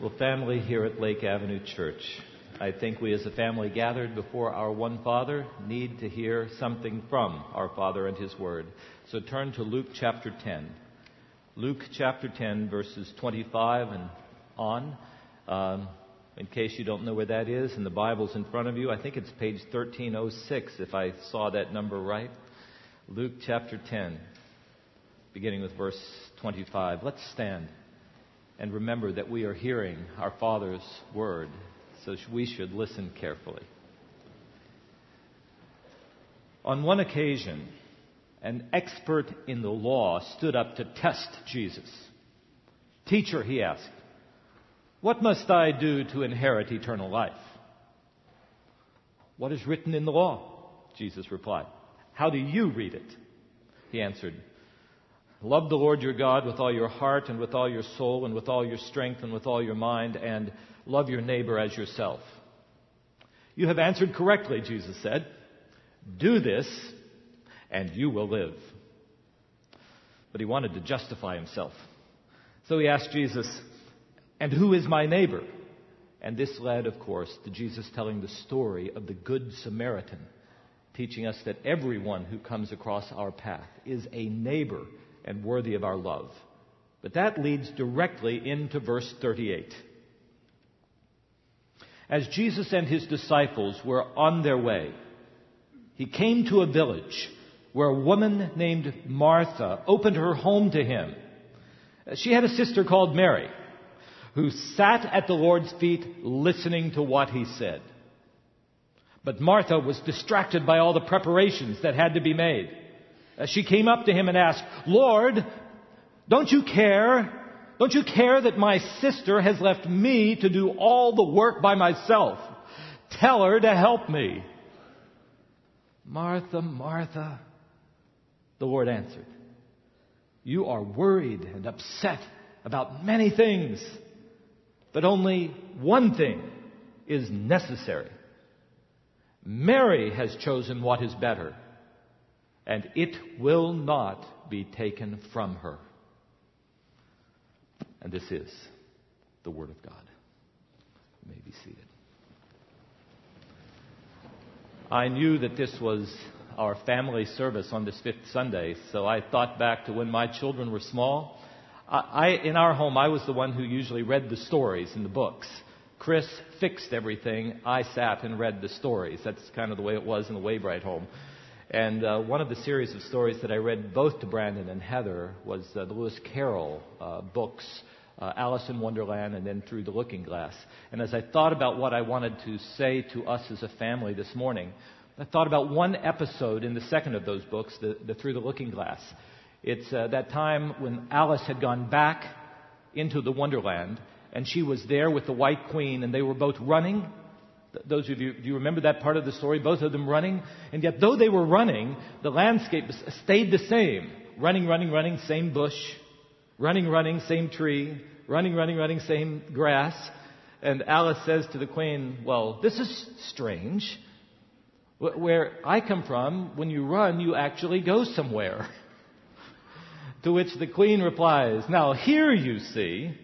Well, family here at Lake Avenue Church, I think we as a family gathered before our one Father need to hear something from our Father and His Word. So turn to Luke chapter 10. Luke chapter 10, verses 25 and on. Um, in case you don't know where that is, and the Bible's in front of you, I think it's page 1306 if I saw that number right. Luke chapter 10, beginning with verse 25. Let's stand and remember that we are hearing our Father's word, so we should listen carefully. On one occasion, an expert in the law stood up to test Jesus. Teacher, he asked, what must I do to inherit eternal life? What is written in the law? Jesus replied. How do you read it? He answered, Love the Lord your God with all your heart and with all your soul and with all your strength and with all your mind, and love your neighbor as yourself. You have answered correctly, Jesus said. Do this, and you will live. But he wanted to justify himself. So he asked Jesus, And who is my neighbor? And this led, of course, to Jesus telling the story of the Good Samaritan, teaching us that everyone who comes across our path is a neighbor and worthy of our love. But that leads directly into verse 38. As Jesus and his disciples were on their way, he came to a village where a woman named Martha opened her home to him. She had a sister called Mary who sat at the Lord's feet listening to what he said. But Martha was distracted by all the preparations that had to be made. Uh, she came up to him and asked, Lord, don't you care? Don't you care that my sister has left me to do all the work by myself? Tell her to help me. Martha, Martha, the Lord answered, You are worried and upset about many things, but only one thing is necessary. Mary has chosen what is better and it will not be taken from her. And this is the Word of God. You may be seated. I knew that this was our family service on this fifth Sunday, so I thought back to when my children were small. I, in our home, I was the one who usually read the stories in the books. Chris fixed everything. I sat and read the stories. That's kind of the way it was in the Waybright home. And uh, one of the series of stories that I read both to Brandon and Heather was uh, the Lewis Carroll uh, books, uh, Alice in Wonderland and then Through the Looking Glass. And as I thought about what I wanted to say to us as a family this morning, I thought about one episode in the second of those books, the, the Through the Looking Glass. It's uh, that time when Alice had gone back into the Wonderland and she was there with the White Queen and they were both running those of you, do you remember that part of the story? Both of them running. And yet, though they were running, the landscape stayed the same. Running, running, running, same bush. Running, running, same tree. Running, running, running, same grass. And Alice says to the queen, Well, this is strange. Where I come from, when you run, you actually go somewhere. to which the queen replies, Now, here you see,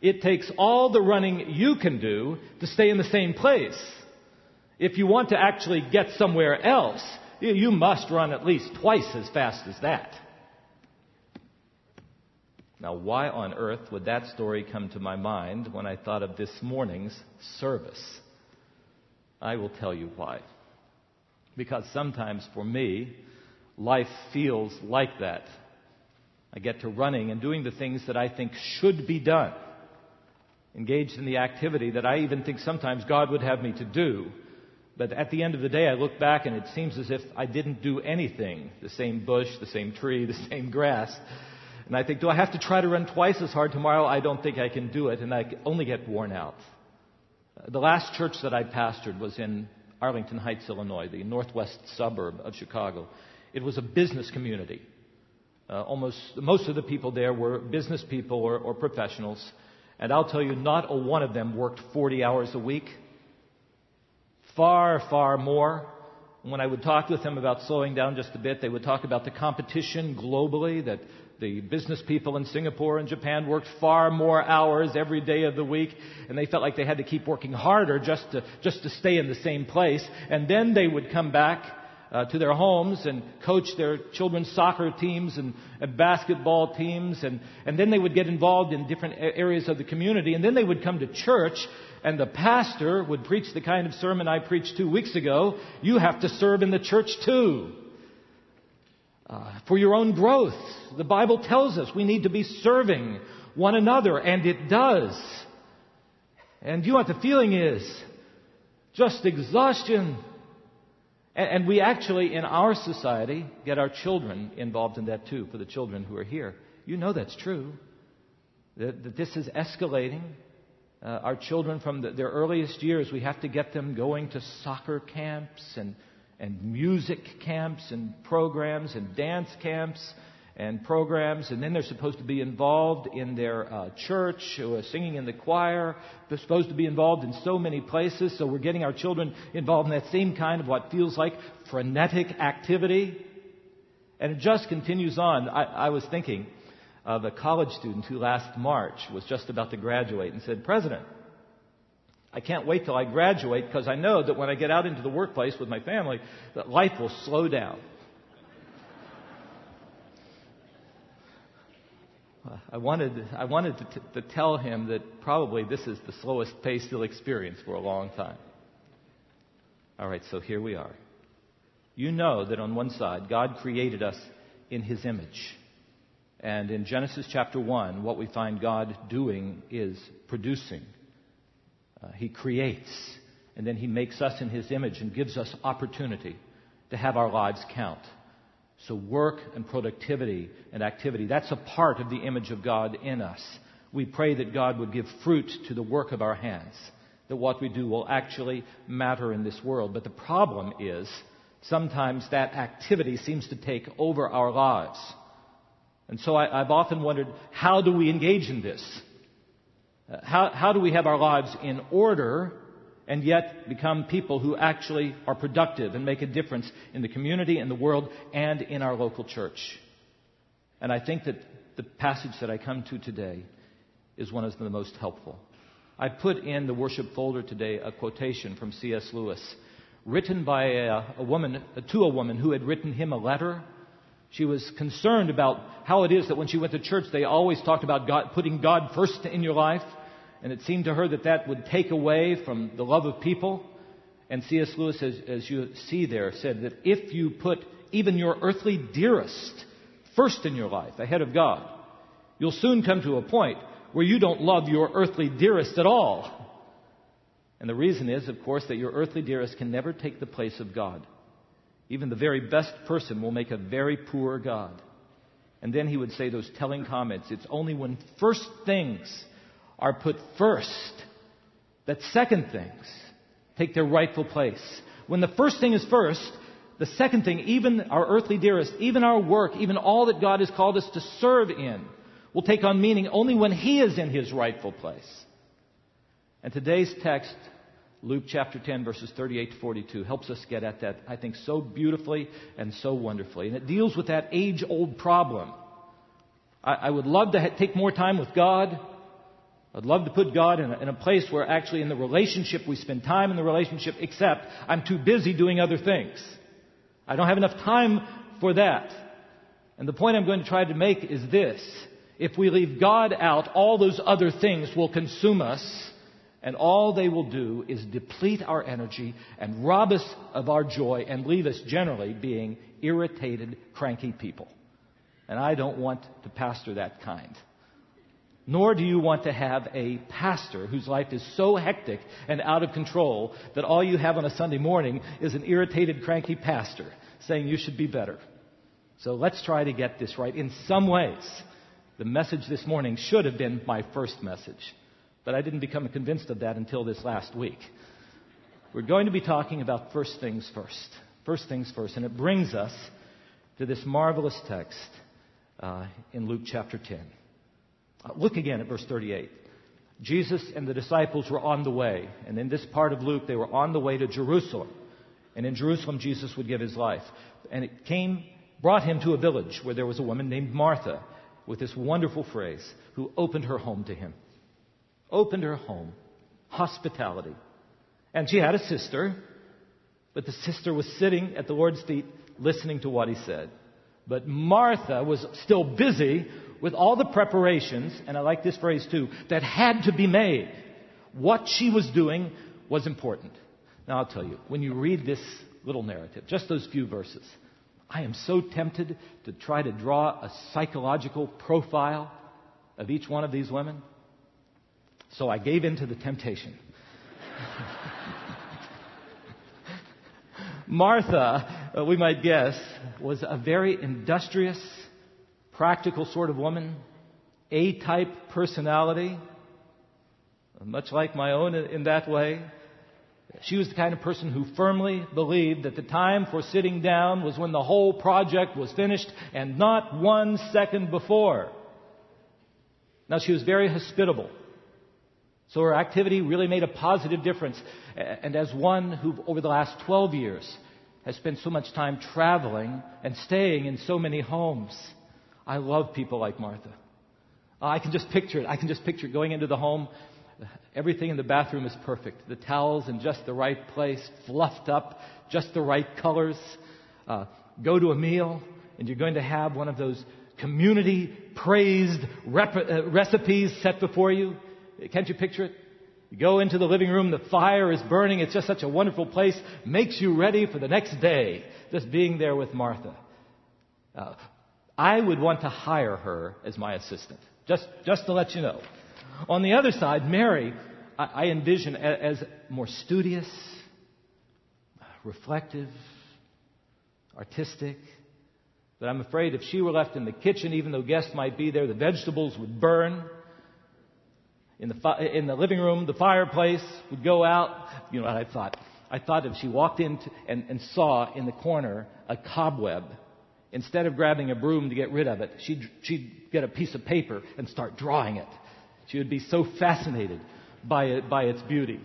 it takes all the running you can do to stay in the same place. If you want to actually get somewhere else, you must run at least twice as fast as that. Now, why on earth would that story come to my mind when I thought of this morning's service? I will tell you why. Because sometimes for me, life feels like that. I get to running and doing the things that I think should be done engaged in the activity that I even think sometimes God would have me to do. But at the end of the day, I look back and it seems as if I didn't do anything. The same bush, the same tree, the same grass. And I think, do I have to try to run twice as hard tomorrow? I don't think I can do it, and I only get worn out. The last church that I pastored was in Arlington Heights, Illinois, the northwest suburb of Chicago. It was a business community. Uh, almost most of the people there were business people or, or professionals. And I'll tell you, not a one of them worked 40 hours a week. Far, far more. When I would talk with them about slowing down just a bit, they would talk about the competition globally that the business people in Singapore and Japan worked far more hours every day of the week, and they felt like they had to keep working harder just to, just to stay in the same place. And then they would come back uh, to their homes and coach their children's soccer teams and, and basketball teams, and, and then they would get involved in different areas of the community, and then they would come to church, and the pastor would preach the kind of sermon I preached two weeks ago. You have to serve in the church too. Uh, for your own growth. The Bible tells us we need to be serving one another, and it does. And you know what the feeling is? Just exhaustion. And we actually, in our society, get our children involved in that too, for the children who are here. You know that's true. That, that this is escalating. Uh, our children from the, their earliest years, we have to get them going to soccer camps and, and music camps and programs and dance camps and programs, and then they're supposed to be involved in their uh, church, uh, singing in the choir. They're supposed to be involved in so many places, so we're getting our children involved in that same kind of what feels like frenetic activity. And it just continues on. I, I was thinking of a college student who last March was just about to graduate and said, President, I can't wait till I graduate because I know that when I get out into the workplace with my family, that life will slow down. I wanted, I wanted to, t- to tell him that probably this is the slowest pace he'll experience for a long time. All right, so here we are. You know that on one side, God created us in His image. And in Genesis chapter 1, what we find God doing is producing. Uh, he creates, and then He makes us in His image and gives us opportunity to have our lives count. So, work and productivity and activity, that's a part of the image of God in us. We pray that God would give fruit to the work of our hands, that what we do will actually matter in this world. But the problem is, sometimes that activity seems to take over our lives. And so I, have often wondered, how do we engage in this? Uh, how, how do we have our lives in order and yet become people who actually are productive and make a difference in the community, in the world, and in our local church. And I think that the passage that I come to today is one of the most helpful. I put in the worship folder today a quotation from C.S. Lewis, written by a, a woman, to a woman who had written him a letter. She was concerned about how it is that when she went to church, they always talked about God, putting God first in your life. And it seemed to her that that would take away from the love of people. And C.S. Lewis, as, as you see there, said that if you put even your earthly dearest first in your life ahead of God, you'll soon come to a point where you don't love your earthly dearest at all. And the reason is, of course, that your earthly dearest can never take the place of God. Even the very best person will make a very poor God. And then he would say those telling comments. It's only when first things are put first, that second things take their rightful place. When the first thing is first, the second thing, even our earthly dearest, even our work, even all that God has called us to serve in, will take on meaning only when He is in His rightful place. And today's text, Luke chapter 10, verses 38 to 42, helps us get at that, I think, so beautifully and so wonderfully. And it deals with that age old problem. I, I would love to ha- take more time with God. I'd love to put God in a, in a, place where actually in the relationship we spend time in the relationship, except I'm too busy doing other things. I don't have enough time for that. And the point I'm going to try to make is this. If we leave God out, all those other things will consume us, and all they will do is deplete our energy and rob us of our joy and leave us generally being irritated, cranky people. And I don't want to pastor that kind. Nor do you want to have a pastor whose life is so hectic and out of control that all you have on a Sunday morning is an irritated, cranky pastor saying you should be better. So let's try to get this right. In some ways, the message this morning should have been my first message, but I didn't become convinced of that until this last week. We're going to be talking about first things first. First things first. And it brings us to this marvelous text uh, in Luke chapter 10. Uh, look again at verse 38. Jesus and the disciples were on the way. And in this part of Luke, they were on the way to Jerusalem. And in Jerusalem, Jesus would give his life. And it came, brought him to a village where there was a woman named Martha. with this wonderful phrase who opened her home to him. Opened her home. Hospitality. And she had a sister, but the sister was sitting at the Lord's feet listening to what he said. But Martha was still busy with all the preparations, and I like this phrase too, that had to be made. What she was doing was important. Now I'll tell you, when you read this little narrative, just those few verses, I am so tempted to try to draw a psychological profile of each one of these women. So I gave in to the temptation. Martha, uh, we might guess, was a very industrious, practical sort of woman, A type personality, much like my own in that way. She was the kind of person who firmly believed that the time for sitting down was when the whole project was finished and not one second before. Now, she was very hospitable. So her activity really made a positive difference. And as one who, over the last 12 years, has spent so much time traveling and staying in so many homes, I love people like Martha. I can just picture it. I can just picture going into the home. Everything in the bathroom is perfect. The towels in just the right place, fluffed up, just the right colors. Uh, go to a meal, and you're going to have one of those community praised rep- uh, recipes set before you. Can't you picture it? You go into the living room, the fire is burning. It's just such a wonderful place. Makes you ready for the next day, just being there with Martha. Uh, I would want to hire her as my assistant, just, just to let you know. On the other side, Mary, I, I envision as more studious, reflective, artistic. But I'm afraid if she were left in the kitchen, even though guests might be there, the vegetables would burn in the, in the living room, the fireplace would go out. You know what I thought? I thought if she walked in and, and saw in the corner a cobweb, instead of grabbing a broom to get rid of it, she'd, she'd get a piece of paper and start drawing it. She would be so fascinated by it, by its beauty.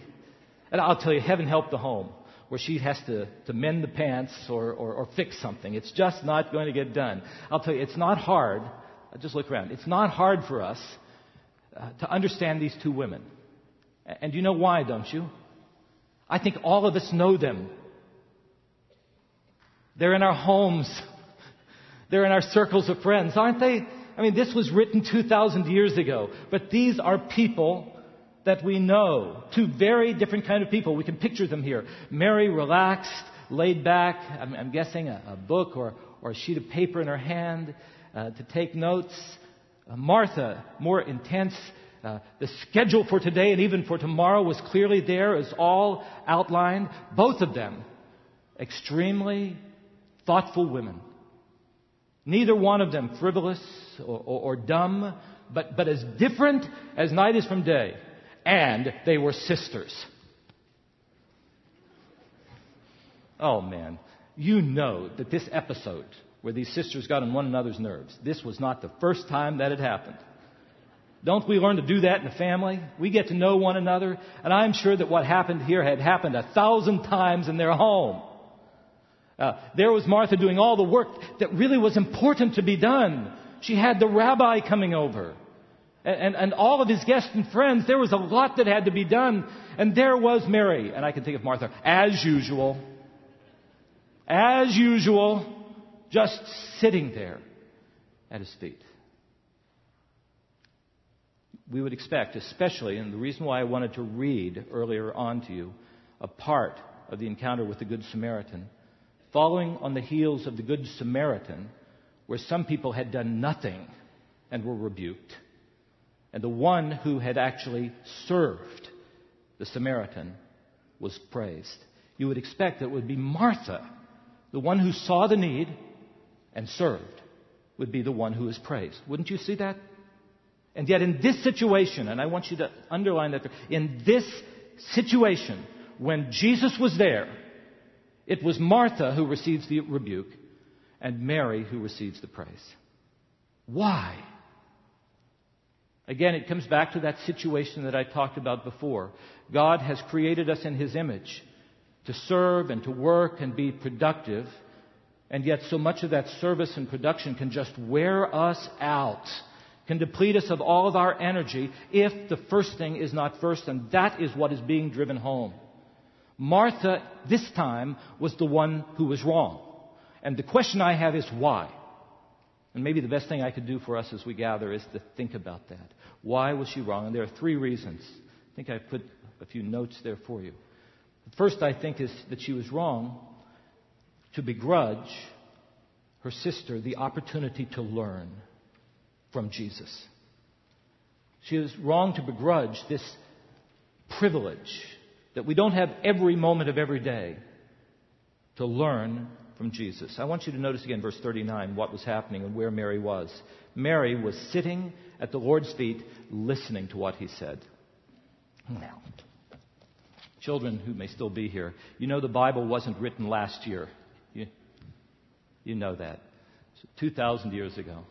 And I'll tell you, heaven help the home where she has to, to mend the pants or, or, or fix something. It's just not going to get done. I'll tell you, it's not hard. Just look around. It's not hard for us uh, to understand these two women. And you know why, don't you? I think all of us know them. They're in our homes. They're in our circles of friends, aren't they? I mean, this was written 2,000 years ago, but these are people that we know. Two very different kind of people. We can picture them here. Mary, relaxed, laid back, I'm, I'm guessing a, a, book or, or a sheet of paper in her hand uh, to take notes. Uh, Martha, more intense. Uh, the schedule for today and even for tomorrow was clearly there, as all outlined. Both of them, extremely thoughtful women. Neither one of them frivolous or, or, or dumb, but, but as different as night is from day. And they were sisters. Oh man, you know that this episode where these sisters got on one another's nerves. This was not the first time that had happened. Don't we learn to do that in the family? We get to know one another, and I'm sure that what happened here had happened a thousand times in their home. Uh, there was Martha doing all the work that really was important to be done. She had the rabbi coming over. And, and, and, all of his guests and friends. There was a lot that had to be done. And there was Mary. And I can think of Martha as usual. As usual just sitting there at his feet. We would expect, especially, and the reason why I wanted to read earlier on to you a part of the encounter with the Good Samaritan, following on the heels of the Good Samaritan, where some people had done nothing and were rebuked, and the one who had actually served the Samaritan was praised. You would expect that it would be Martha, the one who saw the need and served would be the one who is praised. Wouldn't you see that? And yet, in this situation, and I want you to underline that, in this situation, when Jesus was there, it was Martha who receives the rebuke and Mary who receives the praise. Why? Again, it comes back to that situation that I talked about before. God has created us in His image to serve and to work and be productive. And yet, so much of that service and production can just wear us out can deplete us of all of our energy if the first thing is not first, and that is what is being driven home. Martha, this time, was the one who was wrong. And the question I have is why? And maybe the best thing I could do for us as we gather is to think about that. Why was she wrong? And there are three reasons. I think I put a few notes there for you. The first, I think, is that she was wrong to begrudge her sister the opportunity to learn from Jesus. She was wrong to begrudge this privilege that we don't have every moment of every day to learn from Jesus. I want you to notice again, verse 39, what was happening and where Mary was. Mary was sitting at the Lord's feet, listening to what he said. Now, children who may still be here, you know the Bible wasn't written last year. You, you know that. 2,000 years ago.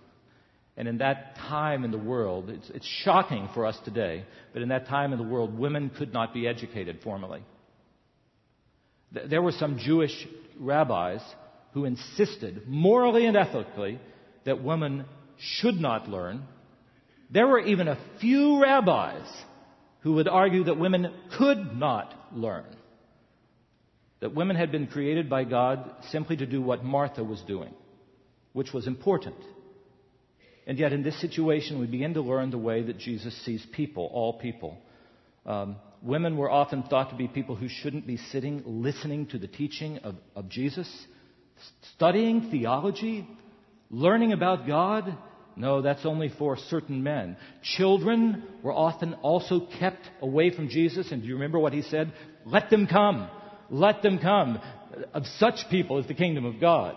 And in that time in the world, it's, it's shocking for us today, but in that time in the world, women could not be educated formally. There were some Jewish rabbis who insisted, morally and ethically, that women should not learn. There were even a few rabbis who would argue that women could not learn. That women had been created by God simply to do what Martha was doing, which was important. And yet, in this situation, we begin to learn the way that Jesus sees people, all people. Um, women were often thought to be people who shouldn't be sitting listening to the teaching of, of Jesus, studying theology, learning about God. No, that's only for certain men. Children were often also kept away from Jesus. And do you remember what he said? Let them come. Let them come. Of such people is the kingdom of God.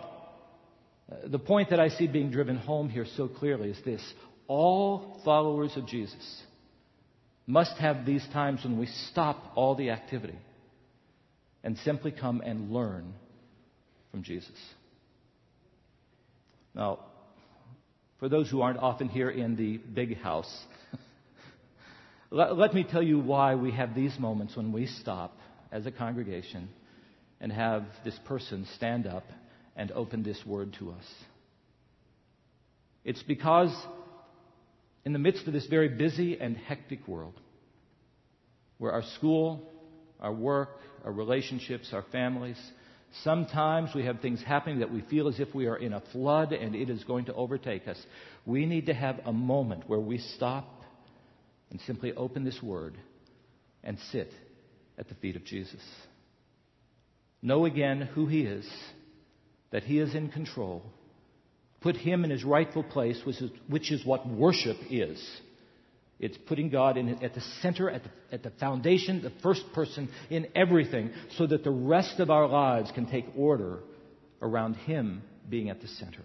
Uh, the point that I see being driven home here so clearly is this all followers of Jesus must have these times when we stop all the activity and simply come and learn from Jesus. Now, for those who aren't often here in the big house, let, let, me tell you why we have these moments when we stop as a congregation and have this person stand up and open this word to us. It's because in the midst of this very busy and hectic world, where our school, our work, our relationships, our families, sometimes we have things happening that we feel as if we are in a flood and it is going to overtake us. We need to have a moment where we stop and simply open this word and sit at the feet of Jesus. Know again who he is that He is in control. Put Him in His rightful place, which is, which is what worship is. It's putting God in, at the center, at the, at the foundation, the first person in everything, so that the rest of our lives can take order around Him being at the center.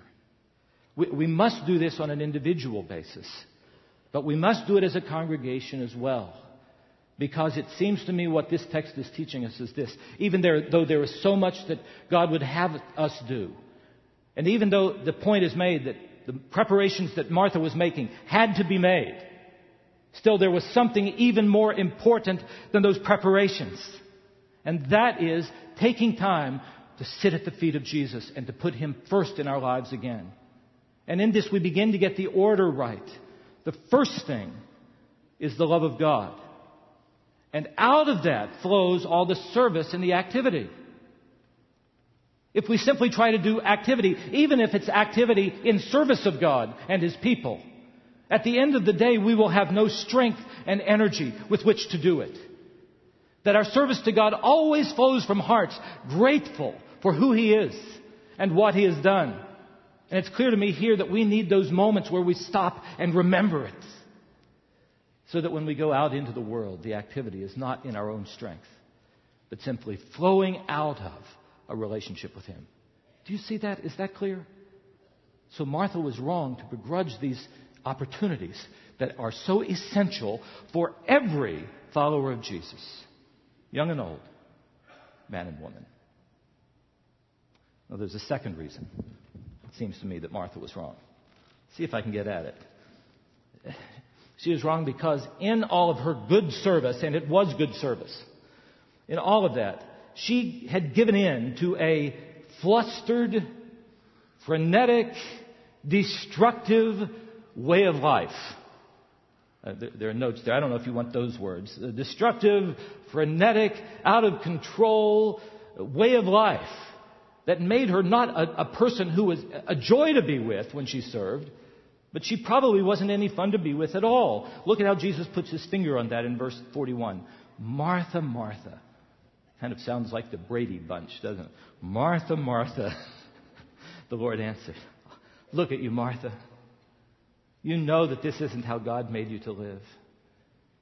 We, we must do this on an individual basis, but we must do it as a congregation as well. Because it seems to me what this text is teaching us is this. Even there, though there is so much that God would have us do, and even though the point is made that the preparations that Martha was making had to be made, still there was something even more important than those preparations. And that is taking time to sit at the feet of Jesus and to put Him first in our lives again. And in this we begin to get the order right. The first thing is the love of God. And out of that flows all the service and the activity. If we simply try to do activity, even if it's activity in service of God and His people, at the end of the day, we will have no strength and energy with which to do it. That our service to God always flows from hearts grateful for who He is and what He has done. And it's clear to me here that we need those moments where we stop and remember it so that when we go out into the world, the activity is not in our own strength, but simply flowing out of a relationship with Him. Do you see that? Is that clear? So Martha was wrong to begrudge these opportunities that are so essential for every follower of Jesus, young and old, man and woman. Now, there's a second reason, it seems to me, that Martha was wrong. See if I can get at it. She was wrong because in all of her good service, and it was good service, in all of that, she had given in to a flustered, frenetic, destructive, way of life. Uh, there, are notes there. I don't know if you want those words. A destructive, frenetic, out of control way of life that made her not a, a person who was a joy to be with when she served, but she probably wasn't any fun to be with at all. Look at how Jesus puts his finger on that in verse 41. Martha, Martha. Kind of sounds like the Brady bunch, doesn't it? Martha, Martha. the Lord answered, Look at you, Martha. You know that this isn't how God made you to live.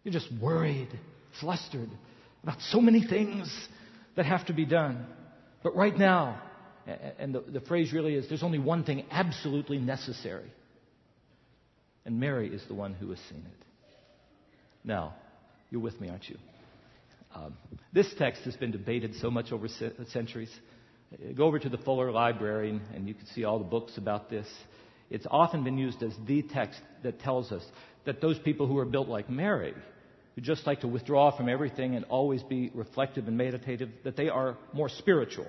You're just worried, flustered about so many things that have to be done. But right now, and the, the phrase really is there's only one thing absolutely necessary. And Mary is the one who has seen it. Now, you're with me, aren't you? Um, this text has been debated so much over centuries. Go over to the Fuller Library and, and you can see all the books about this. It's often been used as the text that tells us that those people who are built like Mary, who just like to withdraw from everything and always be reflective and meditative, that they are more spiritual.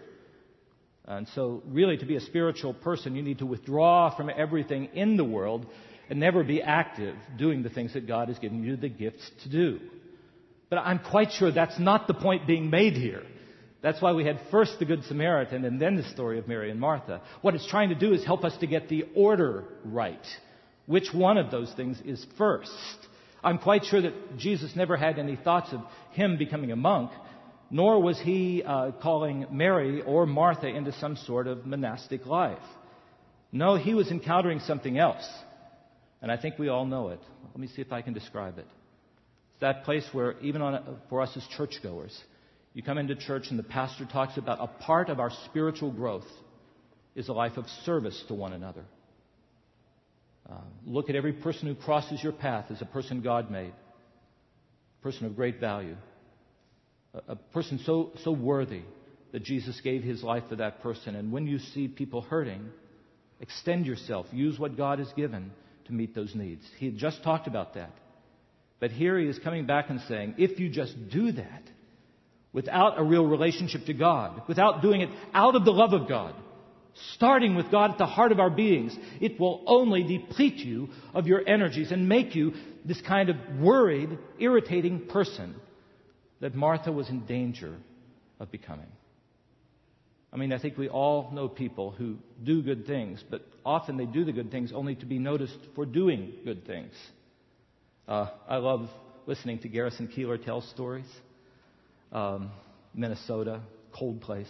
And so, really, to be a spiritual person, you need to withdraw from everything in the world and never be active doing the things that God has given you the gifts to do. But I'm quite sure that's not the point being made here. That's why we had first the Good Samaritan and then the story of Mary and Martha. What it's trying to do is help us to get the order right. Which one of those things is first? I'm quite sure that Jesus never had any thoughts of him becoming a monk, nor was he uh, calling Mary or Martha into some sort of monastic life. No, he was encountering something else. And I think we all know it. Let me see if I can describe it. It's that place where, even for us as churchgoers, you come into church and the pastor talks about a part of our spiritual growth is a life of service to one another. Uh, look at every person who crosses your path as a person God made, a person of great value, a, a person so, so worthy that Jesus gave his life for that person. And when you see people hurting, extend yourself. Use what God has given to meet those needs. He had just talked about that. But here he is coming back and saying, if you just do that, without a real relationship to God, without doing it out of the love of God, starting with God at the heart of our beings, it will only deplete you of your energies and make you this kind of worried, irritating person that Martha was in danger of becoming. I mean, I think we all know people who do good things, but often they do the good things only to be noticed for doing good things. Uh, I love listening to Garrison Keillor tell stories um, Minnesota, cold place.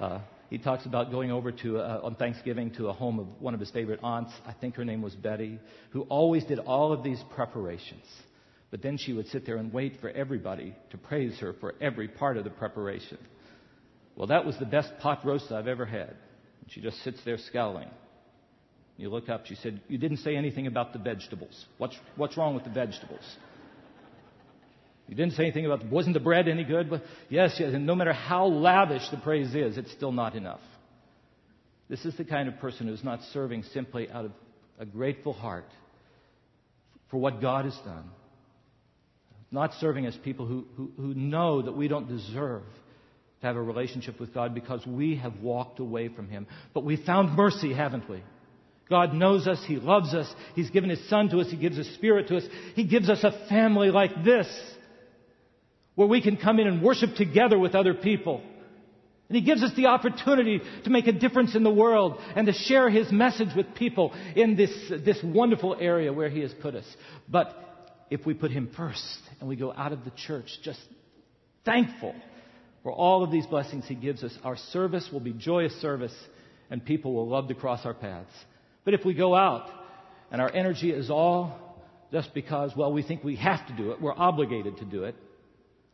Uh, he talks about going over to on Thanksgiving to a home of one of his favorite aunts. I think her name was Betty, who always did all of these preparations. But then she would sit there and wait for everybody to praise her for every part of the preparation. Well, that was the best pot roast I've ever had. And she just sits there scowling. You look up, she said, You didn't say anything about the vegetables. What's, what's wrong with the vegetables? You didn't say anything about, wasn't the bread any good? But yes, yes, and no matter how lavish the praise is, it's still not enough. This is the kind of person who's not serving simply out of a grateful heart for what God has done. Not serving as people who, who, who know that we don't deserve to have a relationship with God because we have walked away from Him. But we found mercy, haven't we? God knows us. He loves us. He's given His Son to us. He gives His Spirit to us. He gives us a family like this where we can come in and worship together with other people. And He gives us the opportunity to make a difference in the world and to share His message with people in this, this wonderful area where He has put us. But if we put Him first and we go out of the church just thankful for all of these blessings He gives us, our service will be joyous service and people will love to cross our paths. But if we go out and our energy is all just because, well, we think we have to do it, we're obligated to do it,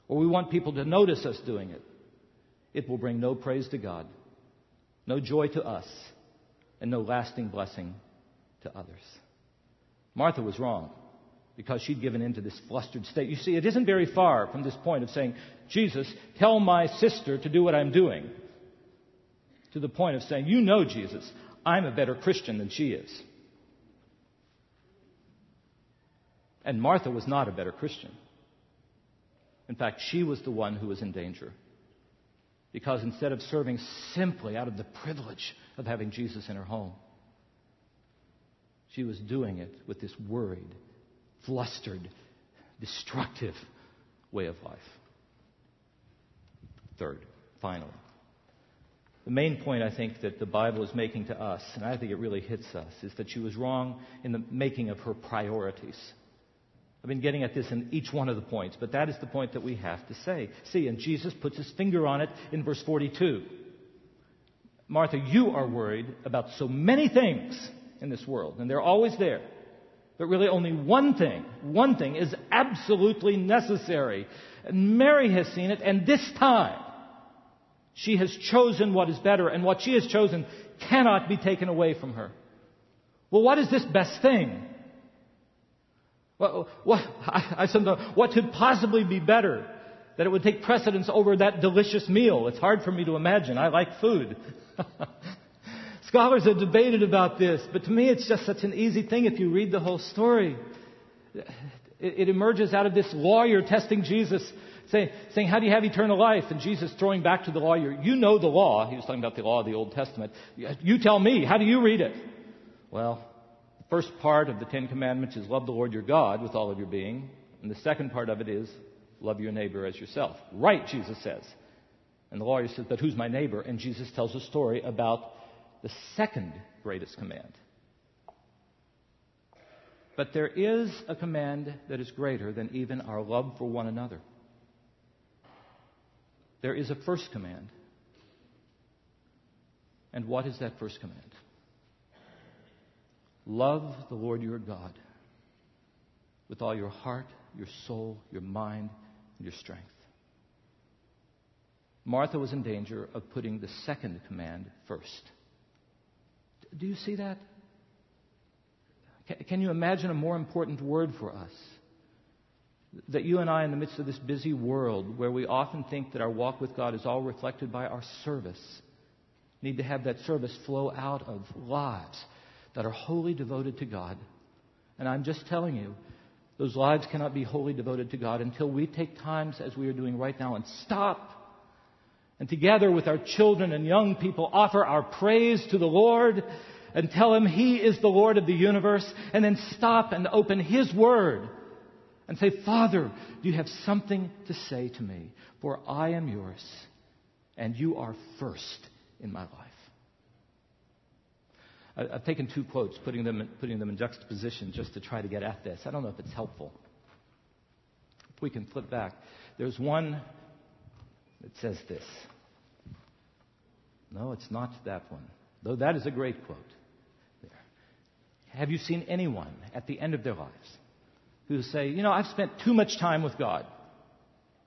or we want people to notice us doing it, it will bring no praise to God, no joy to us, and no lasting blessing to others. Martha was wrong because she'd given in to this flustered state. You see, it isn't very far from this point of saying, Jesus, tell my sister to do what I'm doing, to the point of saying, You know, Jesus, I'm a better Christian than she is. And Martha was not a better Christian. In fact, she was the one who was in danger. Because instead of serving simply out of the privilege of having Jesus in her home, She was doing it with this worried, flustered, destructive way of life. Third, finally, the main point I think that the Bible is making to us, and I think it really hits us, is that she was wrong in the making of her priorities. I've been getting at this in each one of the points, but that is the point that we have to say. See, and Jesus puts his finger on it in verse 42. Martha, you are worried about so many things in this world, and they're always there. But really, only one thing, one thing is absolutely necessary. And Mary has seen it, and this time, she has chosen what is better, and what she has chosen cannot be taken away from her. Well, what is this best thing? What, what, I, I sometimes, what could possibly be better? That it would take precedence over that delicious meal. It's hard for me to imagine. I like food. Scholars have debated about this, but to me it's just such an easy thing if you read the whole story. It, emerges out of this lawyer testing Jesus, saying, saying, How do you have eternal life? And Jesus throwing back to the lawyer, You know the law. He was talking about the law of the Old Testament. You tell me, how do you read it? Well, the first part of the Ten Commandments is love the Lord your God with all of your being. And the second part of it is love your neighbor as yourself. Right, Jesus says. And the lawyer says, But who's my neighbor? And Jesus tells a story about the second greatest command. But there is a command that is greater than even our love for one another. There is a first command. And what is that first command? Love the Lord your God with all your heart, your soul, your mind, and your strength. Martha was in danger of putting the second command first. Do you see that? Can you imagine a more important word for us? That you and I, in the midst of this busy world where we often think that our walk with God is all reflected by our service, need to have that service flow out of lives that are wholly devoted to God. And I'm just telling you, those lives cannot be wholly devoted to God until we take times, as we are doing right now, and stop and together with our children and young people offer our praise to the Lord and tell Him He is the Lord of the universe and then stop and open His Word and say, Father, do you have something to say to me? For I am yours and you are first in my life. I've taken two quotes, putting them, putting them in juxtaposition just to try to get at this. I don't know if it's helpful. If we can flip back. There's one that says this. No, it's not that one, though that is a great quote. There. Have you seen anyone at the end of their lives who say, you know, I've spent too much time with God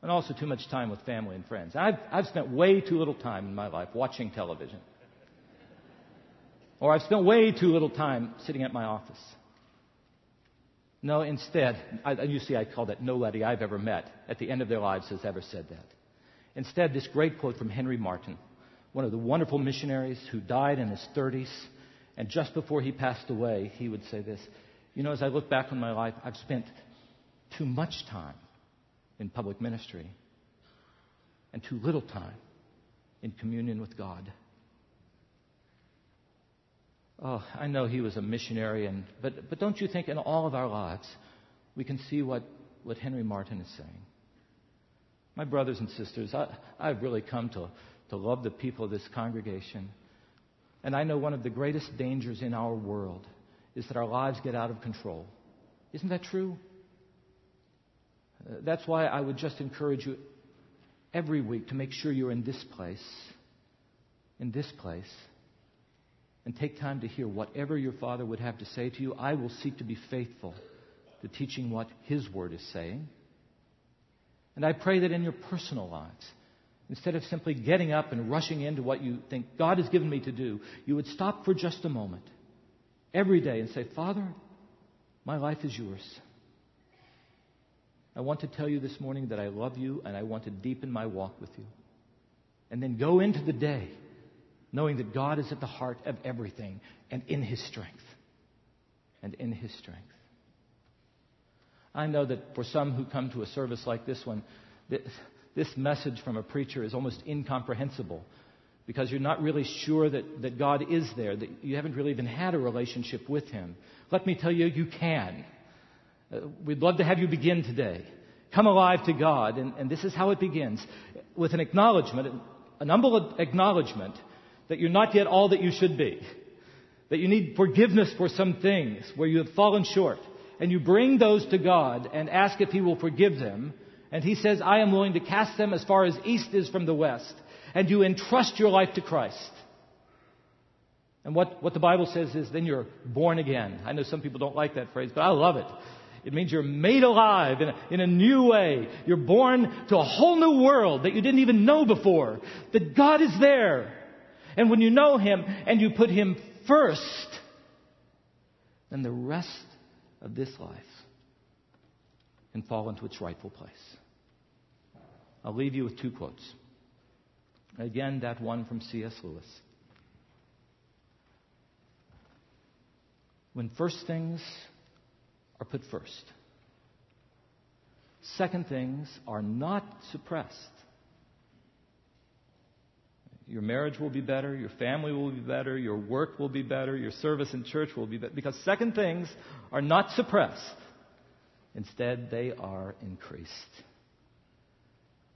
and also too much time with family and friends. I've, I've spent way too little time in my life watching television. Or I've spent way too little time sitting at my office. No, instead, I, you see, I call that nobody I've ever met at the end of their lives has ever said that. Instead, this great quote from Henry Martyn, one of the wonderful missionaries who died in his 30s, and just before he passed away, he would say this You know, as I look back on my life, I've spent too much time in public ministry and too little time in communion with God. Oh, I know he was a missionary, and, but, but don't you think in all of our lives we can see what, what Henry Martyn is saying? My brothers and sisters, I, I've really come to, to love the people of this congregation. And I know one of the greatest dangers in our world is that our lives get out of control. Isn't that true? Uh, that's why I would just encourage you every week to make sure you're in this place, in this place, and take time to hear whatever your Father would have to say to you. I will seek to be faithful to teaching what His Word is saying. And I pray that in your personal lives, instead of simply getting up and rushing into what you think God has given me to do, you would stop for just a moment every day and say, Father, my life is yours. I want to tell you this morning that I love you and I want to deepen my walk with you. And then go into the day knowing that God is at the heart of everything and in His strength. And in His strength. I know that for some who come to a service like this one, this message from a preacher is almost incomprehensible because you're not really sure that, that God is there, that you haven't really even had a relationship with Him. Let me tell you, you can. Uh, we'd love to have you begin today. Come alive to God, and, and this is how it begins with an acknowledgement, an humble acknowledgement that you're not yet all that you should be, that you need forgiveness for some things where you have fallen short, and you bring those to God and ask if He will forgive them, and He says, I am willing to cast them as far as east is from the west and you entrust your life to Christ. And what, what the Bible says is then you're born again. I know some people don't like that phrase, but I love it. It means you're made alive in a, in a new way. You're born to a whole new world that you didn't even know before. That God is there. And when you know Him and you put Him first, then the rest of this life can fall into its rightful place. I'll leave you with two quotes. Again, that one from C.S. Lewis. When first things are put first, second things are not suppressed. Your marriage will be better, your family will be better, your work will be better, your service in church will be better. Because second things are not suppressed. Instead, they are increased.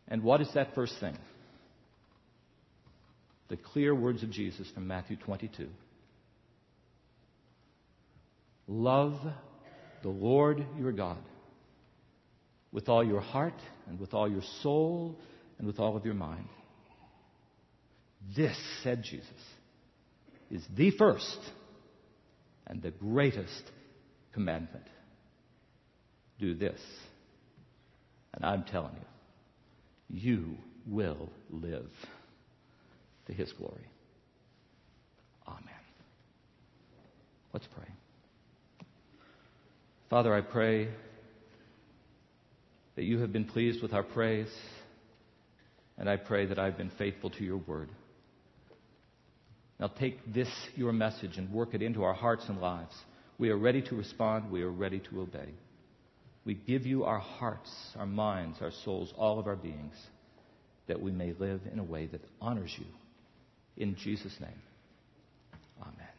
And what is that first thing? the clear words of Jesus from Matthew 22. Love the Lord your God with all your heart and with all your soul and with all of your mind. This, said Jesus, is the first and the greatest commandment. Do this, and I'm telling you, you will live to his glory. Amen. Let's pray. Father, I pray that you have been pleased with our praise, and I pray that I've been faithful to your word. Now take this, your message, and work it into our hearts and lives. We are ready to respond. We are ready to obey. We give you our hearts, our minds, our souls, all of our beings, that we may live in a way that honors you. In Jesus' name, amen.